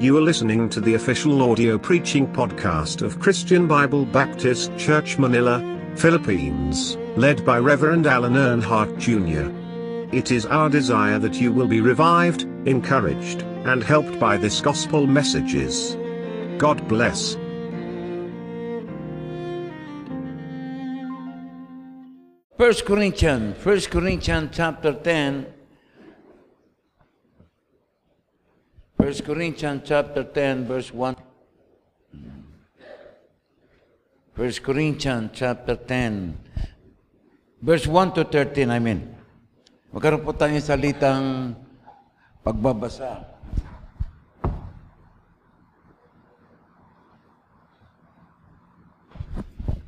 You are listening to the official audio preaching podcast of Christian Bible Baptist Church Manila, Philippines, led by Reverend Alan Earnhardt Jr. It is our desire that you will be revived, encouraged, and helped by this gospel messages. God bless. First Corinthians, First Corinthians chapter 10. First Corinthians chapter 10 verse 1. First Corinthians chapter 10 verse 1 to 13 I mean. Magkaroon po tayong salitang pagbabasa.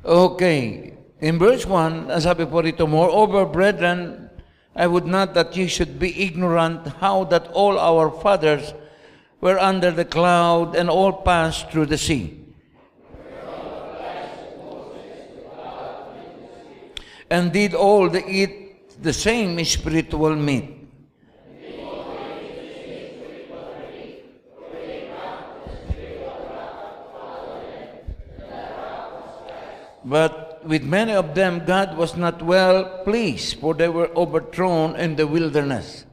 Okay. In verse 1, ang sabi po rito, Moreover, brethren, I would not that you should be ignorant how that all our fathers were under the cloud and all passed through the sea. And did all the eat the same spiritual meat. But with many of them God was not well pleased, for they were overthrown in the wilderness.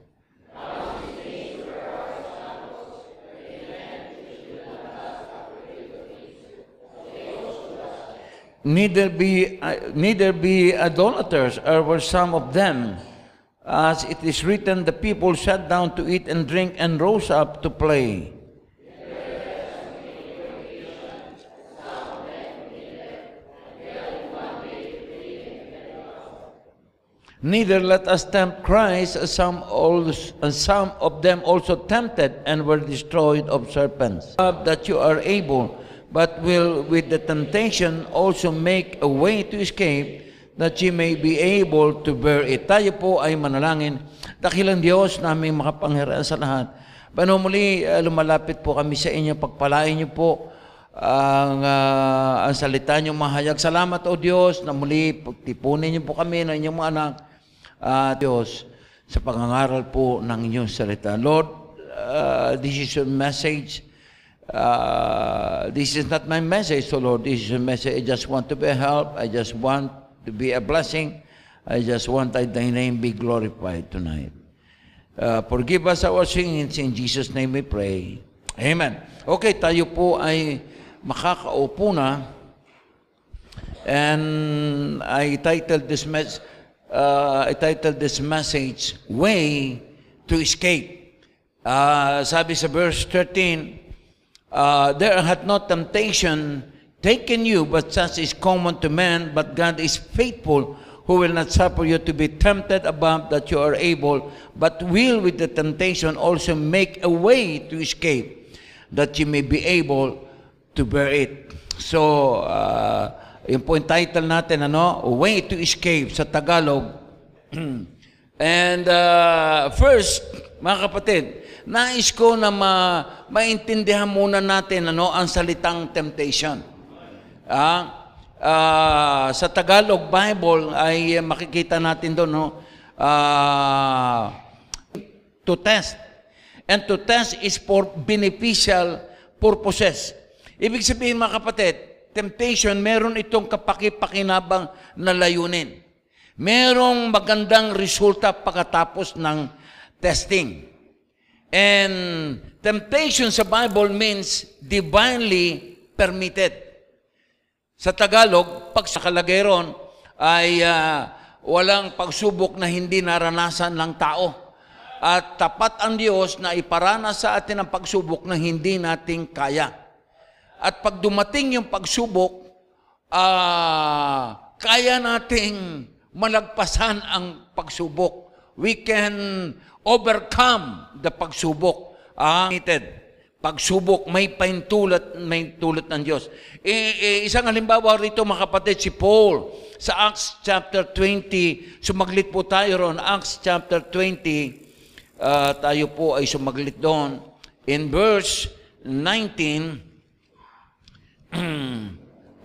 Neither be, uh, neither be idolaters, or were some of them. As it is written, the people sat down to eat and drink and rose up to play. Neither let us tempt Christ, as some, as some of them also tempted and were destroyed of serpents. That you are able, but will with the temptation also make a way to escape, that you may be able to bear it. Tayo po ay manalangin. Dakilang Diyos na aming makapangyarihan sa lahat. Paano muli, uh, lumalapit po kami sa inyo, pagpalain niyo po ang, ah, ang salita niyong mahayag. Salamat o Diyos na muli pagtipunin niyo po kami ng inyong mga anak. Ah, Diyos, sa pangangaral po ng inyong salita. Lord, ah, this is your message. Ah, this is not my message, so Lord, this is your message. I just want to be a help. I just want to be a blessing. I just want that thy name be glorified tonight. Uh, forgive us our sins. In Jesus' name we pray. Amen. Okay, tayo po ay makakaupo na. And I titled this mess uh, I titled this message, Way to Escape. Uh, sabi sa verse 13, uh, There hath no temptation taken you, but such is common to man, but God is faithful, who will not suffer you to be tempted above that you are able, but will with the temptation also make a way to escape, that you may be able to bear it. So, uh, yun po yung title natin, ano? Way to Escape sa Tagalog. And uh, first, mga kapatid, nais ko na ma maintindihan muna natin ano ang salitang temptation. Ah, ah, sa Tagalog Bible ay makikita natin doon no. Ah, to test. And to test is for beneficial purposes. Ibig sabihin mga kapatid, temptation, meron itong kapakipakinabang na layunin. Merong magandang resulta pagkatapos ng testing. And temptation sa Bible means divinely permitted. Sa Tagalog, pag sa kalagay ron, ay ah, walang pagsubok na hindi naranasan ng tao. At tapat ang Diyos na iparanas sa atin ang pagsubok na hindi nating kaya. At pag dumating yung pagsubok, ah, kaya nating malagpasan ang pagsubok. We can overcome the pagsubok. Ah, pagsubok, may paintulot, may tulot ng Diyos. E, e, isang halimbawa rito, mga kapatid, si Paul, sa Acts chapter 20, sumaglit po tayo ron, Acts chapter 20, ah, tayo po ay sumaglit doon. In verse 19,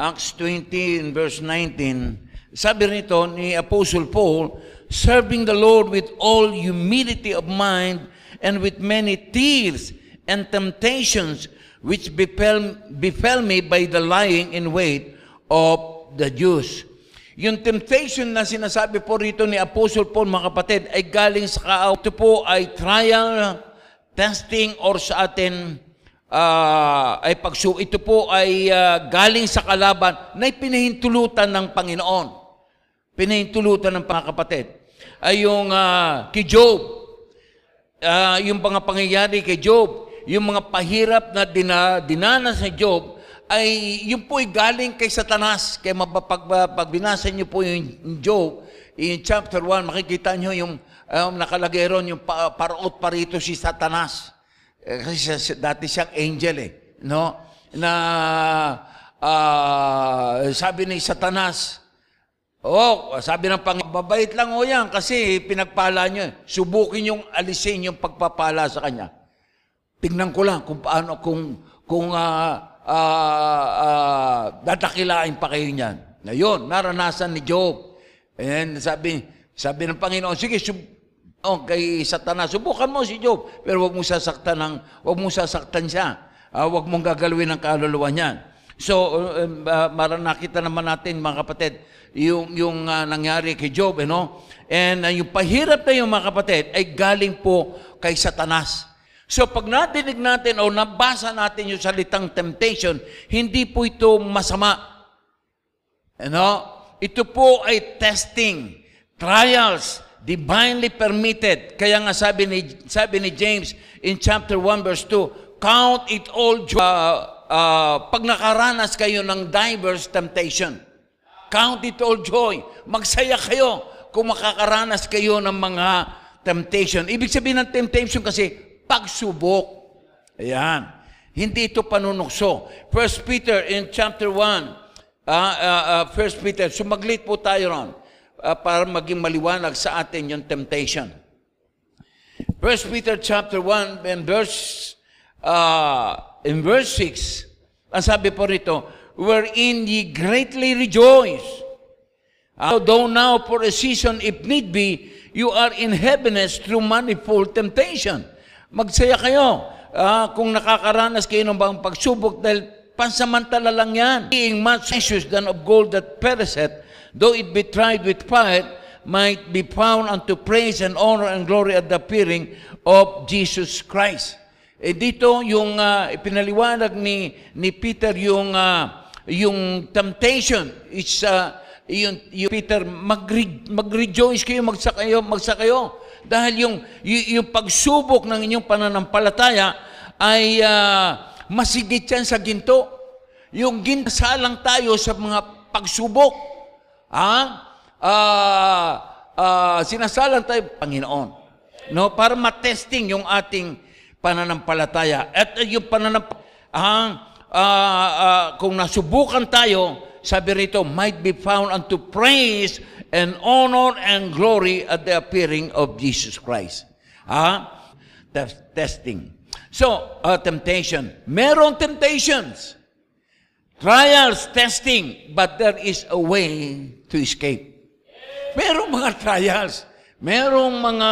Acts 20 in verse 19, sabi rito ni Apostle Paul, serving the Lord with all humility of mind and with many tears and temptations which befell, befell me by the lying in wait of the Jews. Yung temptation na sinasabi po rito ni Apostle Paul, mga kapatid, ay galing sa kaaw. Ito po ay trial, testing, or sa atin, uh, ay pagsu. Ito po ay uh, galing sa kalaban na pinahintulutan ng Panginoon. Pinahintulutan ng mga kapatid. Ay yung uh, kay Job, uh, yung mga pangyayari kay Job, yung mga pahirap na dina, dinanas ni Job, ay yun po ay galing kay Satanas. Kaya mapapag, pag binasa niyo po yung Job, in chapter 1, makikita niyo yung um, nakalagay ron, yung pa, paraot pa rito si Satanas. Eh, kasi siya, dati siyang angel eh. No? Na uh, sabi ni Satanas, Oh, sabi ng Panginoon, babait lang o yan kasi pinagpala niyo. Subukin yung alisin yung pagpapala sa kanya. Tingnan ko lang kung paano, kung, kung uh, uh, uh, dadakilain pa kayo niyan. Ngayon, naranasan ni Job. And sabi, sabi ng Panginoon, sige, sub- oh, kay Satanas, subukan mo si Job, pero wag mo sasaktan ng, wag mo sasaktan siya. Uh, wag mong gagalawin ng kaluluwa niyan. So, uh, uh, nakita naman natin, mga kapatid, yung, yung uh, nangyari kay Job, you know? And uh, yung pahirap na yung mga kapatid ay galing po kay Satanas. So pag nadinig natin o nabasa natin yung salitang temptation, hindi po ito masama. Ano? Ito po ay testing, trials, divinely permitted. Kaya nga sabi ni, sabi ni James in chapter 1 verse 2, count it all joy uh, uh, pag nakaranas kayo ng diverse temptation. Count it all joy. Magsaya kayo kung makakaranas kayo ng mga temptation. Ibig sabihin ng temptation kasi pagsubok. Ayan. Hindi ito panunukso. First Peter in chapter 1, uh, uh, uh, First Peter, sumaglit po tayo ron uh, para maging maliwanag sa atin yung temptation. First Peter chapter 1 and verse uh, in verse 6, ang sabi po rito, wherein ye greatly rejoice. Uh, though now for a season, if need be, you are in heaviness through manifold temptation Magsaya kayo uh, kung nakakaranas kayo ng bang pagsubok dahil pansamantala lang yan. Being much precious than of gold that perisheth, though it be tried with fire, might be found unto praise and honor and glory at the appearing of Jesus Christ. Eh dito yung uh, ipinaliwanag ni ni Peter yung uh, yung temptation is uh, yung, yung Peter mag-re- mag-rejoice kayo magsakayo magsakayo dahil yung, yung pagsubok ng inyong pananampalataya ay uh, masigit yan sa ginto. Yung ginsalang tayo sa mga pagsubok. Ha? Uh, uh, sinasalang tayo, Panginoon. No? Para matesting yung ating pananampalataya. At yung pananampalataya, uh, uh, uh, kung nasubukan tayo, sabi rito, might be found unto praise and honor and glory at the appearing of Jesus Christ. Ah, testing. So, uh, temptation. Meron temptations. Trials, testing, but there is a way to escape. Merong mga trials, merong mga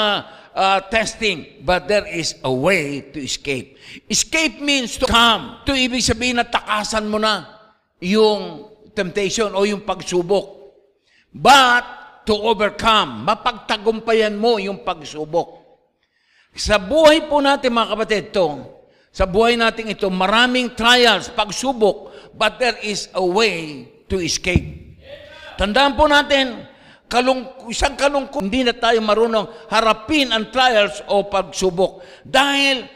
uh, testing, but there is a way to escape. Escape means to come. To ibig sabihin na takasan mo na yung temptation o yung pagsubok. But to overcome, mapagtagumpayan mo yung pagsubok. Sa buhay po natin mga kapatid, to, sa buhay natin ito, maraming trials, pagsubok, but there is a way to escape. Tandaan po natin, kalung, isang kalungkot, hindi na tayo marunong harapin ang trials o pagsubok. Dahil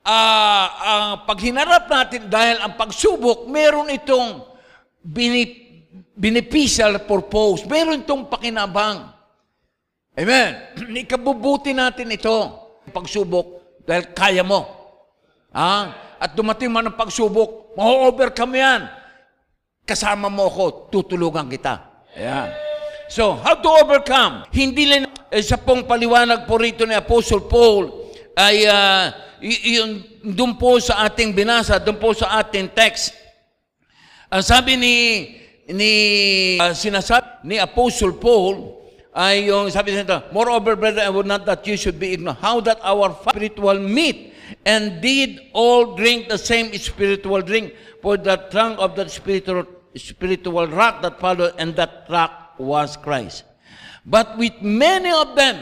uh, uh, pag hinarap natin, dahil ang pagsubok, meron itong binip beneficial purpose. Meron itong pakinabang. Amen. Ikabubuti natin ito, pagsubok, dahil kaya mo. Ha? At dumating man ang pagsubok, ma-overcome yan. Kasama mo ako, tutulungan kita. Ayan. So, how to overcome? Hindi lang, eh, sa pong paliwanag po rito ni Apostle Paul, ay uh, yun, doon po sa ating binasa, doon po sa ating text. Ang sabi ni ni uh, sinasabi ni Apostle Paul ay yung sabi nito, Moreover, brethren, I would not that you should be ignorant, how that our spiritual meat and did all drink the same spiritual drink, for the trunk of that spiritual, spiritual rock that followed, and that rock was Christ. But with many of them,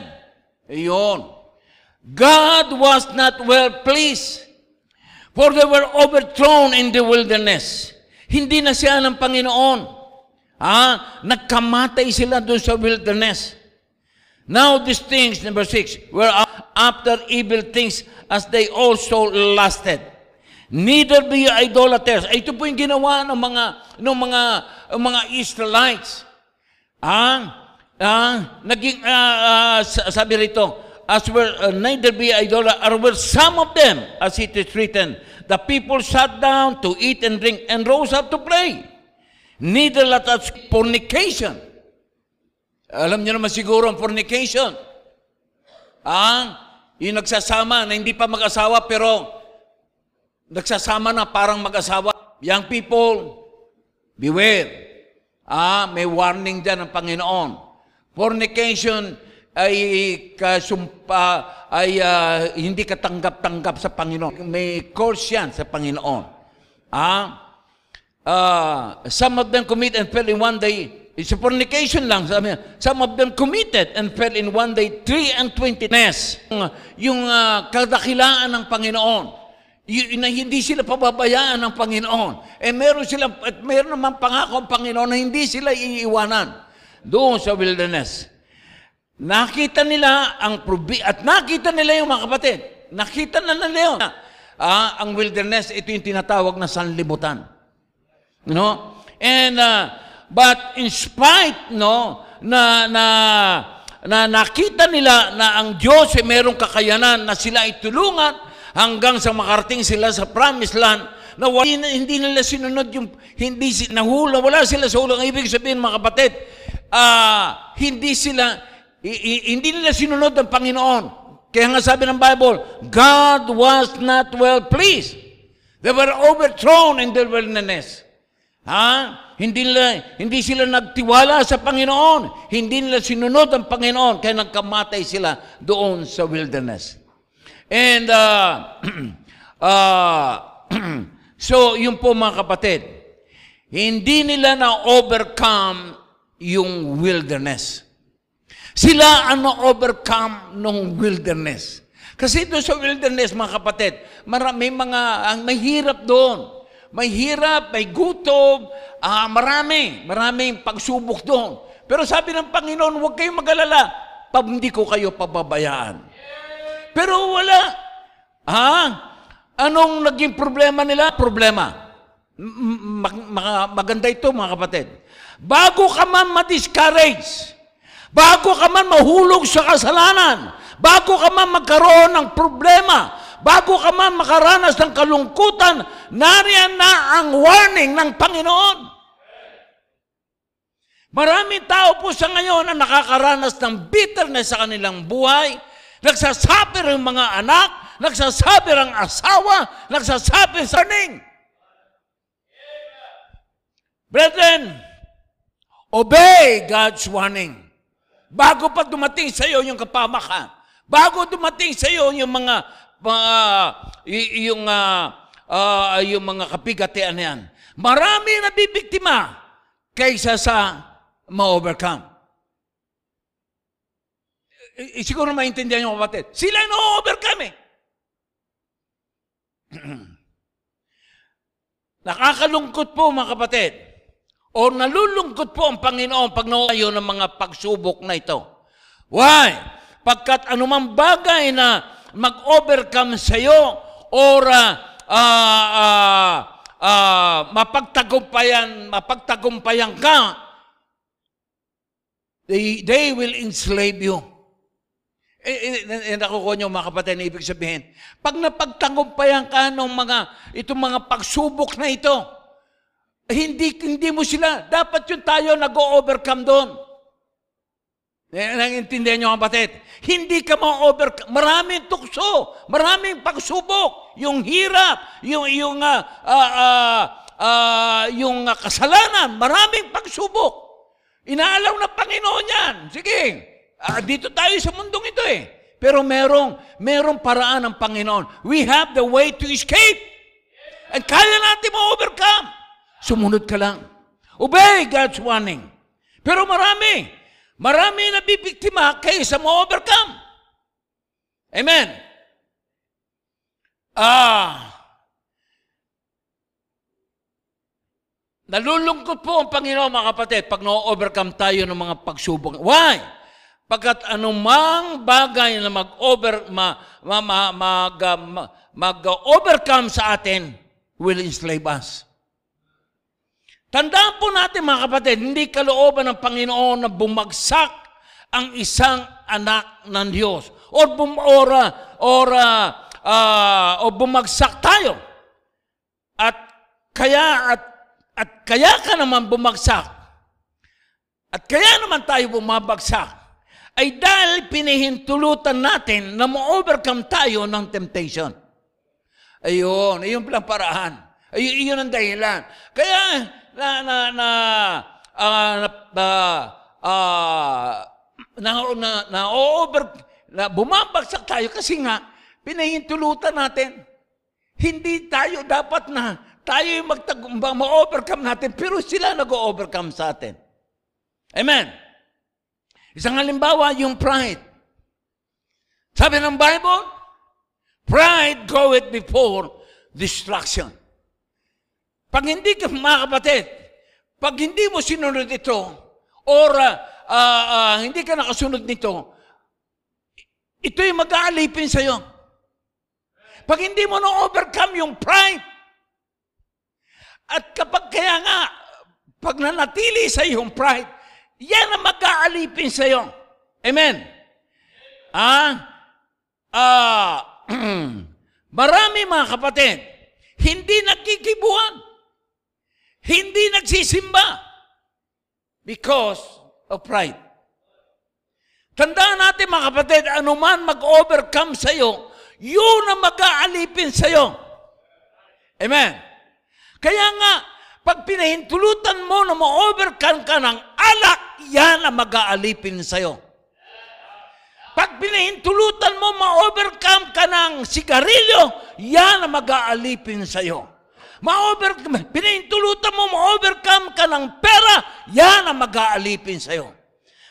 yun, God was not well pleased, for they were overthrown in the wilderness. Hindi na siya ng Panginoon. Ah, nagkamatay sila doon sa wilderness. Now these things, number six, were after evil things as they also lasted. Neither be idolaters. Ito po yung ginawa ng mga ng mga ng mga Israelites. Ah, ah, naging ah, ah, sabi rito, as were uh, neither be idolaters, or were some of them, as it is written, the people sat down to eat and drink and rose up to play. Neither let us fornication. Alam niyo naman siguro ang fornication. Ah, yung nagsasama na hindi pa mag-asawa pero nagsasama na parang mag-asawa. Young people, beware. Ah, may warning dyan ng Panginoon. Fornication ay kasumpa, ay uh, hindi katanggap-tanggap sa Panginoon. May course yan sa Panginoon. Ah, uh, some of them commit and fell in one day. It's a fornication lang. Sabi Some of them committed and fell in one day three and twenty-ness. Yung uh, kadakilaan ng Panginoon. Na hindi sila pababayaan ng Panginoon. Eh meron sila, at meron naman pangako ang Panginoon na hindi sila iiwanan doon sa wilderness. Nakita nila ang probi at nakita nila yung mga kapatid. Nakita na nila yun. Ah, ang wilderness, ito yung tinatawag na sanlibutan. You know? And, uh, but in spite, no, na, na, na nakita nila na ang Diyos ay merong kakayanan na sila ay tulungan hanggang sa makarating sila sa promised land, na hindi, hindi nila sinunod yung, hindi, nahula, wala sila sa ulo. Ang ibig sabihin, mga kapatid, uh, hindi sila, hindi nila sinunod ang Panginoon. Kaya nga sabi ng Bible, God was not well pleased. They were overthrown in their wilderness. Ha? Hindi nila, hindi sila nagtiwala sa Panginoon. Hindi nila sinunod ang Panginoon, kaya nagkamatay sila doon sa wilderness. And, uh, uh, so, yun po mga kapatid, hindi nila na-overcome yung wilderness. Sila ang na-overcome ng wilderness. Kasi doon sa wilderness, mga kapatid, marami mga, ang mahirap doon. May hirap, may gutom, uh, marami, maraming pagsubok doon. Pero sabi ng Panginoon, huwag kayong magalala, pag hindi ko kayo pababayaan. Pero wala. Ha? Anong naging problema nila? Problema. Mag, mag, maganda ito mga kapatid. Bago ka man ma-discourage, bago ka man mahulog sa kasalanan, bago ka man magkaroon ng problema, bago ka man makaranas ng kalungkutan, nariyan na ang warning ng Panginoon. Maraming tao po sa ngayon na nakakaranas ng bitterness sa kanilang buhay, nagsasabi ang mga anak, nagsasabi ang asawa, nagsasabi sa ning. Brethren, obey God's warning. Bago pa dumating sa iyo yung kapamakan, bago dumating sa iyo yung mga mga yung uh, uh, yung mga kapigatian na yan. Marami na bibiktima kaysa sa ma-overcome. I- siguro maintindihan nyo kapatid. Sila yung na-overcome eh. Nakakalungkot po mga kapatid. O nalulungkot po ang Panginoon pag nawayo ng mga pagsubok na ito. Why? Pagkat anumang bagay na mag-overcome sa iyo or uh, uh, uh, mapagtagumpayan, mapagtagumpayan ka, they, they will enslave you. Eh, eh, eh, nakukuha niyo mga kapatid na ibig sabihin. Pag napagtagumpayan ka ng mga, itong mga pagsubok na ito, hindi, hindi mo sila, dapat yung tayo nag-overcome doon. Eh, Nangintindihan niyo kapatid? Hindi ka ma-over, maraming tukso, maraming pagsubok, yung hirap, yung yung uh, uh, uh, yung uh, kasalanan, maraming pagsubok. Inaalaw ng Panginoon yan. Sige, ah, dito tayo sa mundong ito eh. Pero merong, merong paraan ng Panginoon. We have the way to escape. And kaya natin ma-overcome. Sumunod ka lang. Obey God's warning. Pero marami, marami na bibiktima kaysa ma-overcome. Amen. Ah, Nalulungkot po ang Panginoon mga kapatid pag na-overcome tayo ng mga pagsubok. Why? Pagkat anumang bagay na mag-over ma, ma, ma, mag, ma, mag-overcome sa atin will enslave us. Tandaan po natin mga kapatid, hindi kalooban ng Panginoon na bumagsak ang isang anak ng Diyos or bum or or uh, o bumagsak tayo. At kaya at at kaya ka naman bumagsak, at kaya naman tayo bumabagsak, ay dahil pinihintulutan natin na ma-overcome tayo ng temptation. Ayun, ayun palang paraan. Ay, iyon ang dahilan. Kaya, na, na, na, uh, na, uh, uh, na, na, na, over, na bumabagsak tayo kasi nga, pinahintulutan natin. Hindi tayo dapat na tayo yung magtagumbang, ma-overcome natin, pero sila nag-overcome sa atin. Amen. Isang halimbawa, yung pride. Sabi ng Bible, pride goeth before destruction. Pag hindi ka, mga kapatid, pag hindi mo sinunod ito, or uh, uh, hindi ka nakasunod nito, ito yung mag-aalipin sa'yo. Pag hindi mo na-overcome yung pride, at kapag kaya nga, pag nanatili sa iyong pride, yan ang mag-aalipin sa iyo. Amen. Ah, ah, marami mga kapatid, hindi nagkikibuhan. Hindi nagsisimba. Because of pride. Tandaan natin mga kapatid, anuman mag-overcome sa iyo, yun ang mag-aalipin sa iyo. Amen. Kaya nga, pag pinahintulutan mo na ma-overcome ka ng alak, yan ang mag-aalipin sa'yo. Pag pinahintulutan mo ma-overcome ka ng sigarilyo, yan ang mag-aalipin sa'yo. Ma-overcome, pinahintulutan mo ma-overcome ka ng pera, yan ang mag-aalipin sa'yo.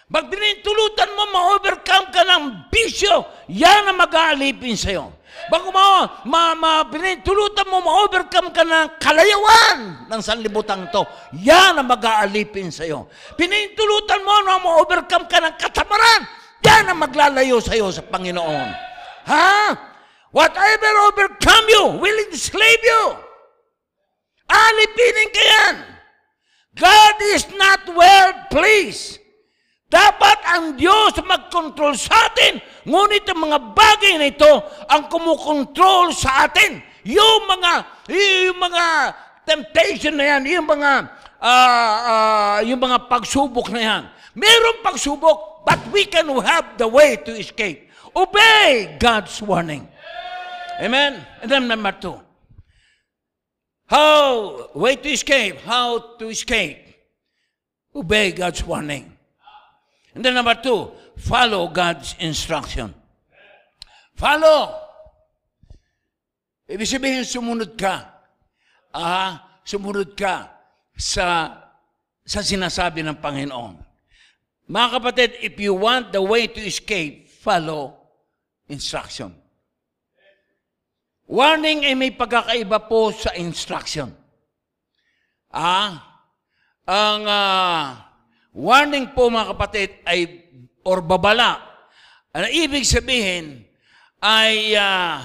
Pag pinahintulutan mo ma-overcome ka ng bisyo, yan ang mag-aalipin sa'yo. Bago mo, ma, ma, pinitulutan mo, ma-overcome ka ng kalayawan ng sanlibutan to. Yan ang mag-aalipin sa'yo. Pinitulutan mo na ma-overcome ka ng katamaran. Yan ang maglalayo sa'yo sa Panginoon. Ha? Whatever overcome you will enslave you. Alipinin ka yan. God is not well pleased dapat ang Diyos mag-control sa atin, ngunit ang mga bagay na ito ang kumukontrol sa atin. Yung mga, yung mga temptation na yan, yung mga, uh, uh, yung mga pagsubok na yan. Meron pagsubok, but we can have the way to escape. Obey God's warning. Amen? And then number two. How, way to escape, how to escape. Obey God's warning. And then number two, follow God's instruction. Follow. Ibig sabihin, sumunod ka. Ah, sumunod ka sa sa sinasabi ng Panginoon. Mga kapatid, if you want the way to escape, follow instruction. Warning ay may pagkakaiba po sa instruction. Ah, ang uh, Warning po mga kapatid ay or babala. Ang ibig sabihin ay uh,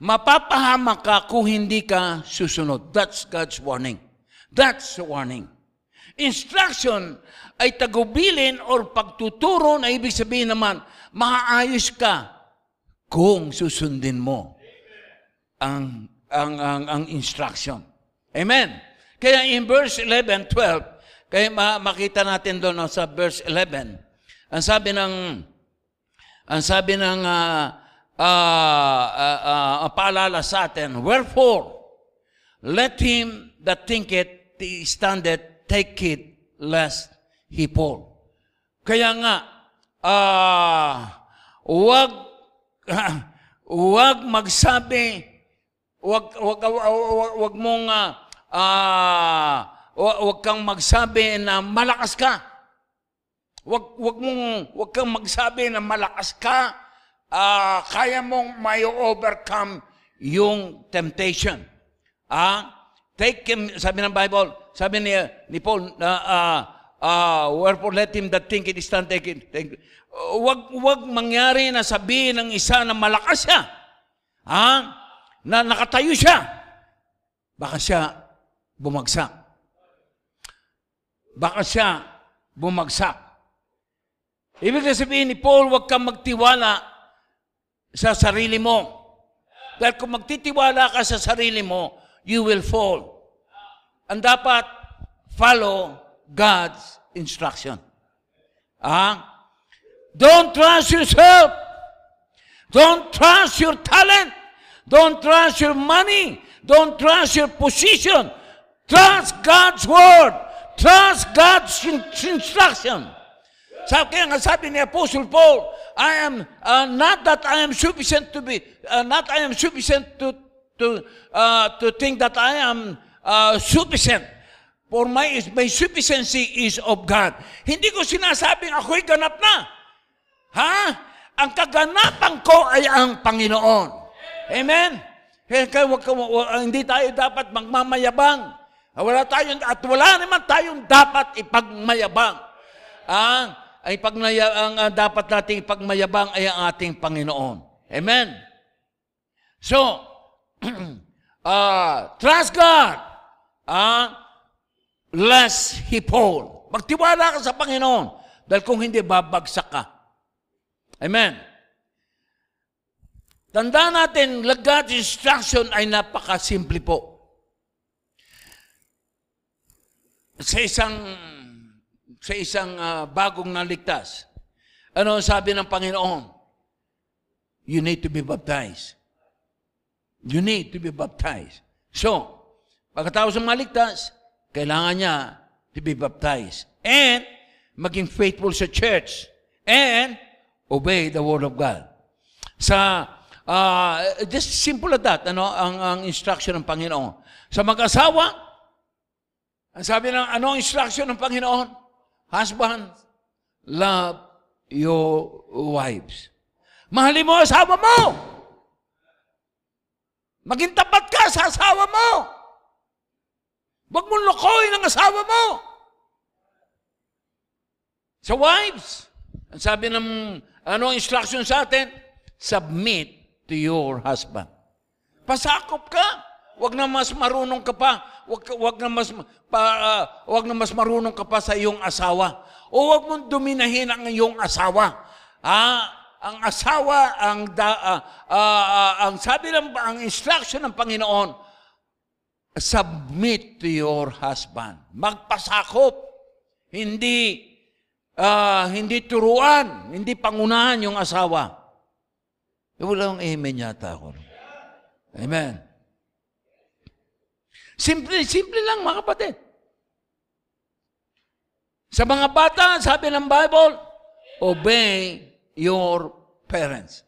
mapapahamak ka kung hindi ka susunod. That's God's warning. That's the warning. Instruction ay tagubilin or pagtuturo na ibig sabihin naman, maayos ka kung susundin mo ang, ang, ang, ang instruction. Amen. Kaya in verse 11, 12, kaya makita natin doon no, sa verse 11. Ang sabi ng ang sabi ng uh, uh, uh, uh, paalala sa atin, Wherefore, let him that thinketh he standeth take it lest hipol. Kaya nga, ah, wag, wag magsabi, wag, wag, wag, wag mong, ah, ah, wag, wag kang magsabi na malakas ka. Wag, wag mong, wag kang magsabi na malakas ka, ah, kaya mong may overcome yung temptation. Ah, take him, sabi ng Bible, sabi ni, ni Paul, na, ah, ah, wherefore let him that think it is done, take it. Take, wag, wag mangyari na sabihin ng isa na malakas siya. Ah, na nakatayo siya. Baka siya bumagsak. Baka siya bumagsak. Ibig sabihin ni Paul, huwag kang magtiwala sa sarili mo. Dahil kung magtitiwala ka sa sarili mo, you will fall. Ang dapat, follow God's instruction. Ah? Don't trust yourself. Don't trust your talent. Don't trust your money. Don't trust your position. Trust God's word. Trust God's in- instruction. Sa kaya nga sabi ni Apostle Paul, I am uh, not that I am sufficient to be uh, not I am sufficient to to uh, to think that I am uh, sufficient. For my my sufficiency is of God. Hindi ko sinasabing ako'y ganap na. Ha? Ang kaganapan ko ay ang Panginoon. Amen? Kaya, kaya wag, wag- hindi tayo dapat magmamayabang. Wala tayong, at wala naman tayong dapat ipagmayabang. Ah, ay pagnaya, ang ah, dapat nating ipagmayabang ay ang ating Panginoon. Amen? So, ah, trust God. Ah, lest He fall. Magtiwala ka sa Panginoon. Dahil kung hindi, babagsak ka. Amen. Tandaan natin, God's instruction ay napakasimple po. Sa isang sa isang ah, bagong naligtas, ano ang sabi ng Panginoon? You need to be baptized. You need to be baptized. So, pagkatapos ng maligtas, kailangan niya to be baptized. And, maging faithful sa church. And, obey the word of God. Sa, uh, just simple as that, ano, ang, ang instruction ng Panginoon. Sa mag-asawa, ang sabi ng, ano ang instruction ng Panginoon? Husband, love your wives. Mahalin mo asawa mo. Maging tapat ka sa asawa mo. Huwag mong lokohin ang asawa mo. Sa wives, ang sabi ng ano ang instruction sa atin? Submit to your husband. Pasakop ka. Huwag na mas marunong ka pa. Huwag, ka- huwag na mas pa, ah, huwag na mas marunong ka pa sa iyong asawa. O huwag mong dominahin ang iyong asawa. Ah, ang asawa ang da, ah, ah, ah, ang sabi ng ang instruction ng Panginoon, submit to your husband. Magpasakop. Hindi ah, hindi turuan, hindi pangunahan yung asawa. Wala akong amen yata ako. Amen. Simple, simple lang mga kapatid. Sa mga bata, sabi ng Bible, obey your parents.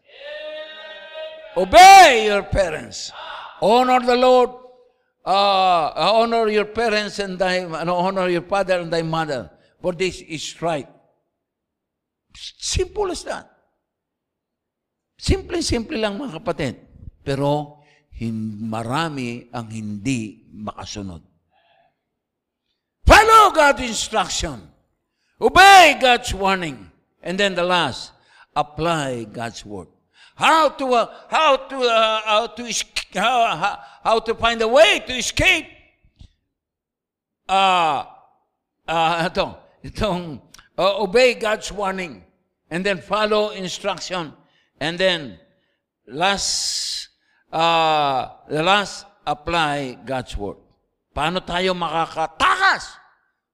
Obey your parents. Honor the Lord. Uh, honor your parents and thy, ano, honor your father and thy mother. For this is right. Simple as that. Simple-simple lang mga kapatid. Pero marami ang hindi makasunod. Follow God's instruction. Obey God's warning. And then the last, apply God's word. How to uh, how to uh, how to how, how, to find a way to escape uh, uh, ito, itong uh, obey God's warning and then follow instruction and then last uh, the last apply God's word. Paano tayo makakatakas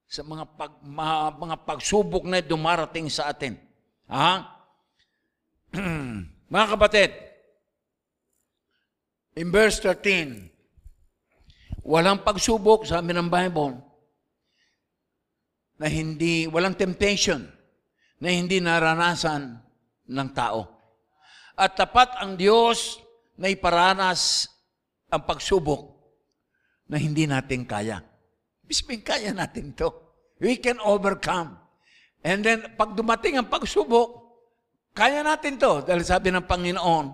sa mga pag mga, mga pagsubok na dumarating sa atin? Ha? mga kapatid, in verse 13, walang pagsubok, sabi ng Bible, na hindi, walang temptation na hindi naranasan ng tao. At tapat ang Diyos na iparanas ang pagsubok na hindi natin kaya. Ibig kaya natin to. We can overcome. And then, pag dumating ang pagsubok, kaya natin to. Dahil sabi ng Panginoon,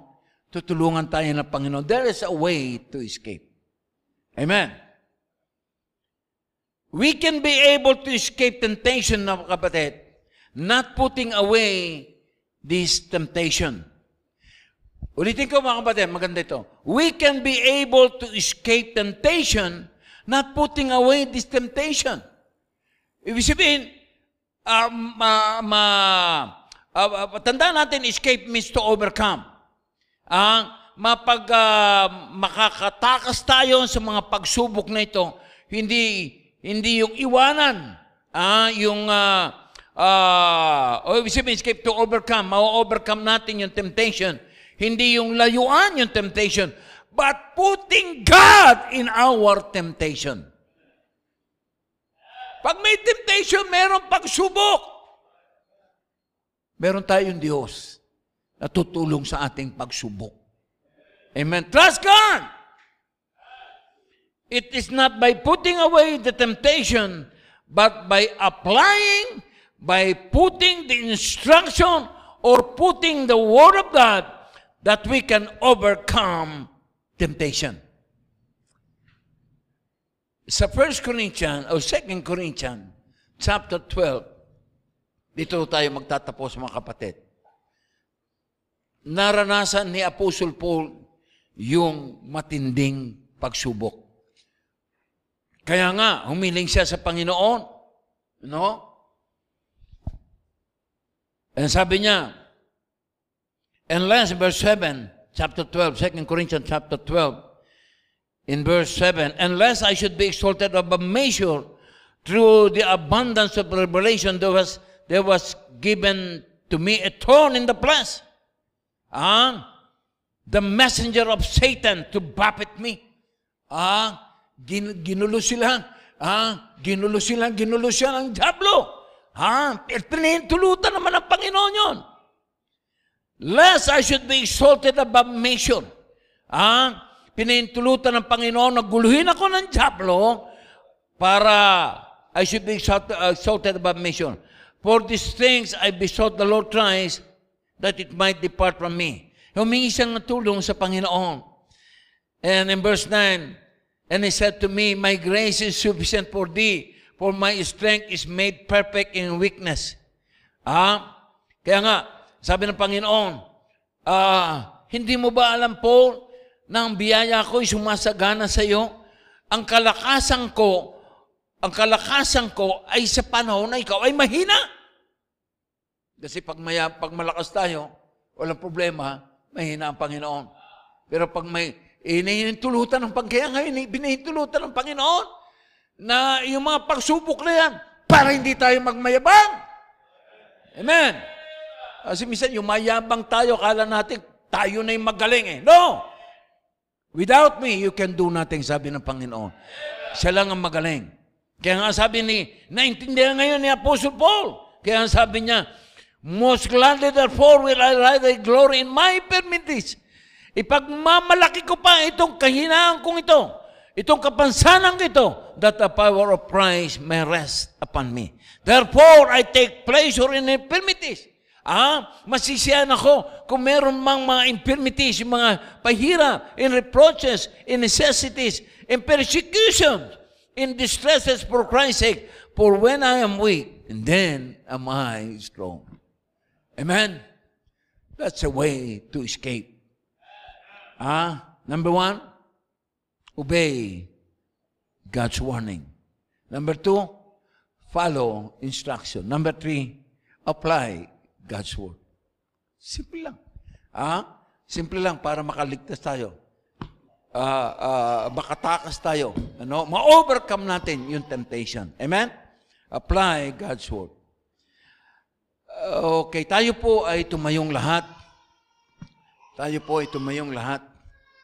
tutulungan tayo ng Panginoon. There is a way to escape. Amen. We can be able to escape temptation, na kapatid, not putting away this temptation. Ulitin ko mga kapatid, maganda ito. We can be able to escape temptation, not putting away this temptation. Ibig sabihin, uh, ma, ma, uh, uh, tandaan natin, escape means to overcome. Ang uh, mapag uh, makakatakas tayo sa mga pagsubok na ito, hindi hindi yung iwanan, ah, yung uh, uh, o ibig escape to overcome, ma-overcome natin yung temptation. Hindi yung layuan yung temptation, but putting God in our temptation. Pag may temptation, meron pagsubok. Meron tayong Diyos na tutulong sa ating pagsubok. Amen. Trust God. It is not by putting away the temptation, but by applying by putting the instruction or putting the Word of God that we can overcome temptation. Sa 1 Corinthians o 2 Corinthians chapter 12, dito tayo magtatapos mga kapatid. Naranasan ni Apostle Paul yung matinding pagsubok. Kaya nga, humiling siya sa Panginoon. No? And sabi niya, unless, verse 7, chapter 12, 2 Corinthians chapter 12, in verse 7, unless I should be exalted above measure through the abundance of revelation, there was, there was given to me a thorn in the flesh. Ah, the messenger of Satan to buffet me. Ah, gin, ginulo sila. Ah, ginulo sila, ginulo siya ng Diablo. Ha? Pinintulutan naman ng Panginoon yun. Lest I should be exalted above measure. Ha? Pinintulutan ng Panginoon na ako ng Diablo para I should be exalted above measure. For these things I besought the Lord thrice that it might depart from me. Humingi siyang tulong sa Panginoon. And in verse 9, And he said to me, My grace is sufficient for thee, for my strength is made perfect in weakness. Ah, kaya nga, sabi ng Panginoon, ah, hindi mo ba alam, Paul, na ang biyaya ko ay sumasagana sa iyo? Ang kalakasan ko, ang kalakasan ko ay sa panahon na ikaw ay mahina. Kasi pag, maya, pag malakas tayo, walang problema, mahina ang Panginoon. Pero pag may inihintulutan ng kaya ngayon, binihintulutan ng Panginoon, na yung mga pagsubok na yan, para hindi tayo magmayabang. Amen. Kasi minsan, yung mayabang tayo, kala natin, tayo na yung magaling eh. No! Without me, you can do nothing, sabi ng Panginoon. Siya lang ang magaling. Kaya nga sabi ni, naintindihan ngayon ni Apostle Paul. Kaya nga sabi niya, Most gladly therefore will I rather glory in my infirmities. Ipagmamalaki ko pa itong kahinaan kong ito Itong kapansanan ito, that the power of Christ may rest upon me. Therefore, I take pleasure in infirmities. Ah, masisiyan ako kung meron mang mga infirmities, yung mga pahira, in reproaches, in necessities, in persecutions, in distresses for Christ's sake. For when I am weak, and then am I strong. Amen? That's a way to escape. Ah, number one, obey God's warning. Number two, follow instruction. Number three, apply God's word. Simple lang. Ah, simple lang para makaligtas tayo. Uh, uh, makatakas tayo. Ano? Ma-overcome natin yung temptation. Amen? Apply God's word. Okay, tayo po ay tumayong lahat. Tayo po ay tumayong lahat.